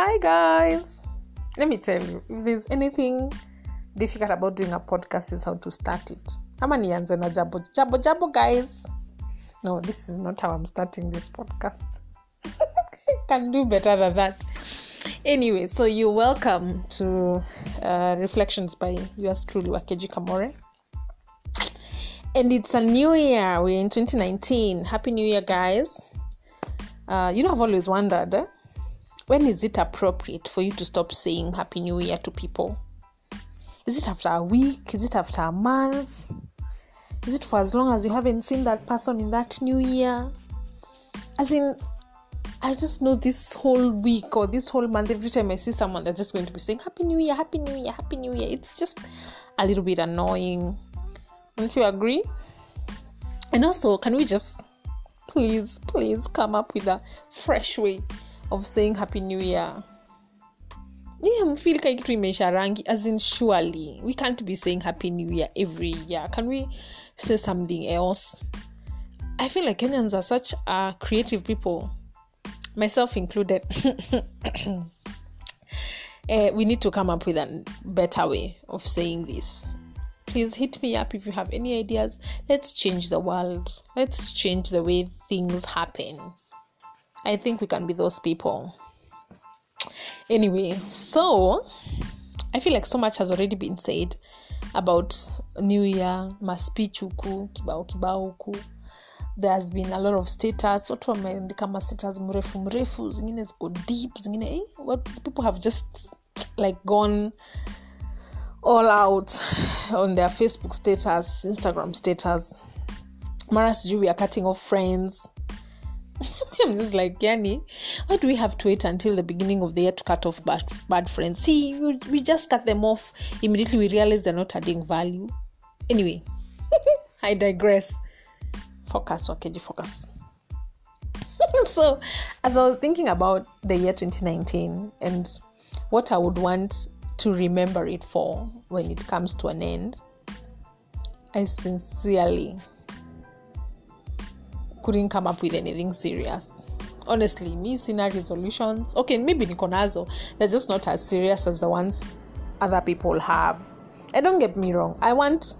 Hi, guys. Let me tell you, if there's anything difficult about doing a podcast, is how to start it. Ama nianze na jabo jabo jabo, guys. No, this is not how I'm starting this podcast. Can do better than that. Anyway, so you're welcome to uh, Reflections by yours truly, Wakeji Kamore. And it's a new year. We're in 2019. Happy New Year, guys. Uh, you know, I've always wondered eh? When is it appropriate for you to stop saying Happy New Year to people? Is it after a week? Is it after a month? Is it for as long as you haven't seen that person in that new year? As in, I just know this whole week or this whole month, every time I see someone, they're just going to be saying Happy New Year, Happy New Year, Happy New Year. It's just a little bit annoying. Don't you agree? And also, can we just please, please come up with a fresh way of saying Happy New Year? Mfeel kai kitu imeisha rangi as in surely we can't be saying happy new year every year. Can we say something else? I feel like kenyans are such uh, creative people myself included. Uh, we need to come up with a better way of saying this. Please hit me up if you have any ideas. Let's change the world. Let's change the way things happen i think we can be those people. Anyway so i feel like so much has already been said about new year maspeech huku kibao kibao huku there has been a lot of status. Watu wameandika ma status mrefu mrefu zingine ziko deep zingine eh, what people have just like gone all out on their facebook status instagram status. Mara sijui we are cutting off friends I'm just like, Yani, why do we have to wait until the beginning of the year to cut off bad, bad friends? See, we, we just cut them off. Immediately we realize they're not adding value. Anyway, I digress. Focus, okay, focus. so, as I was thinking about the year 2019 and what I would want to remember it for when it comes to an end, I sincerely couldn't come up with anything serious. Honestly me sina resolutions okay maybe niko nazo they're just not as serious as the ones other people have. And don't get me wrong i want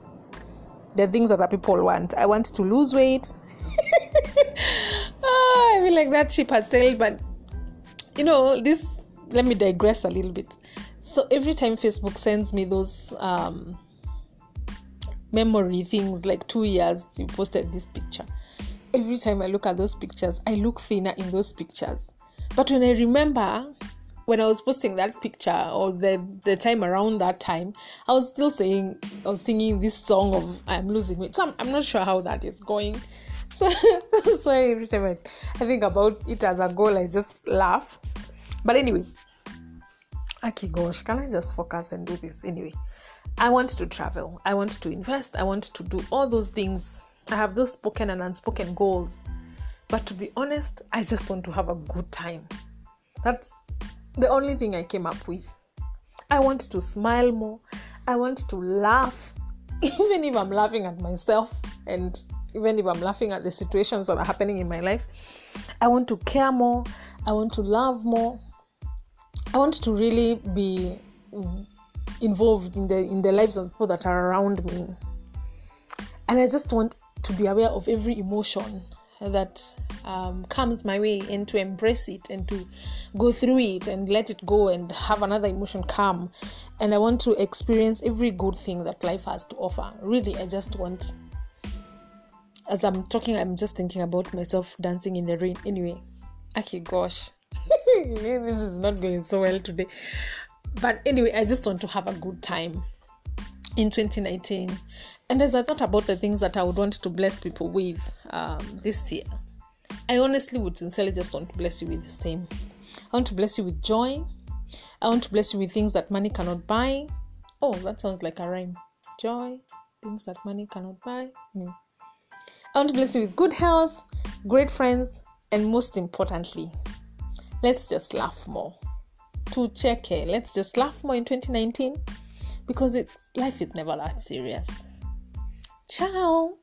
the things other people want. I want to lose weight. Oh, i feel like that ship has sailed but you know this let me digress a little bit. So every time facebook sends me those um memory things like two years you posted this picture every time I look at those pictures, I look thinner in those pictures. But when I remember when I was posting that picture or the, the time around that time, I was still saying, I was singing this song of I'm losing weight. So I'm, I'm not sure how that is going. So, so every time I, I think about it as a goal, I just laugh. But anyway, okay, gosh, can I just focus and do this? Anyway, I want to travel. I want to invest. I want to do all those things I have those spoken and unspoken goals. But to be honest, I just want to have a good time. That's the only thing I came up with. I want to smile more. I want to laugh, even if I'm laughing at myself and even if I'm laughing at the situations that are happening in my life. I want to care more. I want to love more. I want to really be involved in the in the lives of people that are around me. And I just want to be aware of every emotion that um, comes my way and to embrace it and to go through it and let it go and have another emotion come. And I want to experience every good thing that life has to offer. Really, I just want, as I'm talking, I'm just thinking about myself dancing in the rain. Anyway, okay, gosh, this is not going so well today. But anyway, I just want to have a good time in 2019 and as I thought about the things that I would want to bless people with um, this year, I honestly would sincerely just want to bless you with the same. I want to bless you with joy. I want to bless you with things that money cannot buy. Oh, that sounds like a rhyme. Joy, things that money cannot buy. I want to bless you with good health, great friends, and most importantly, let's just laugh more. To check let's just laugh more in 2019 because it's life is never that serious. Tchau!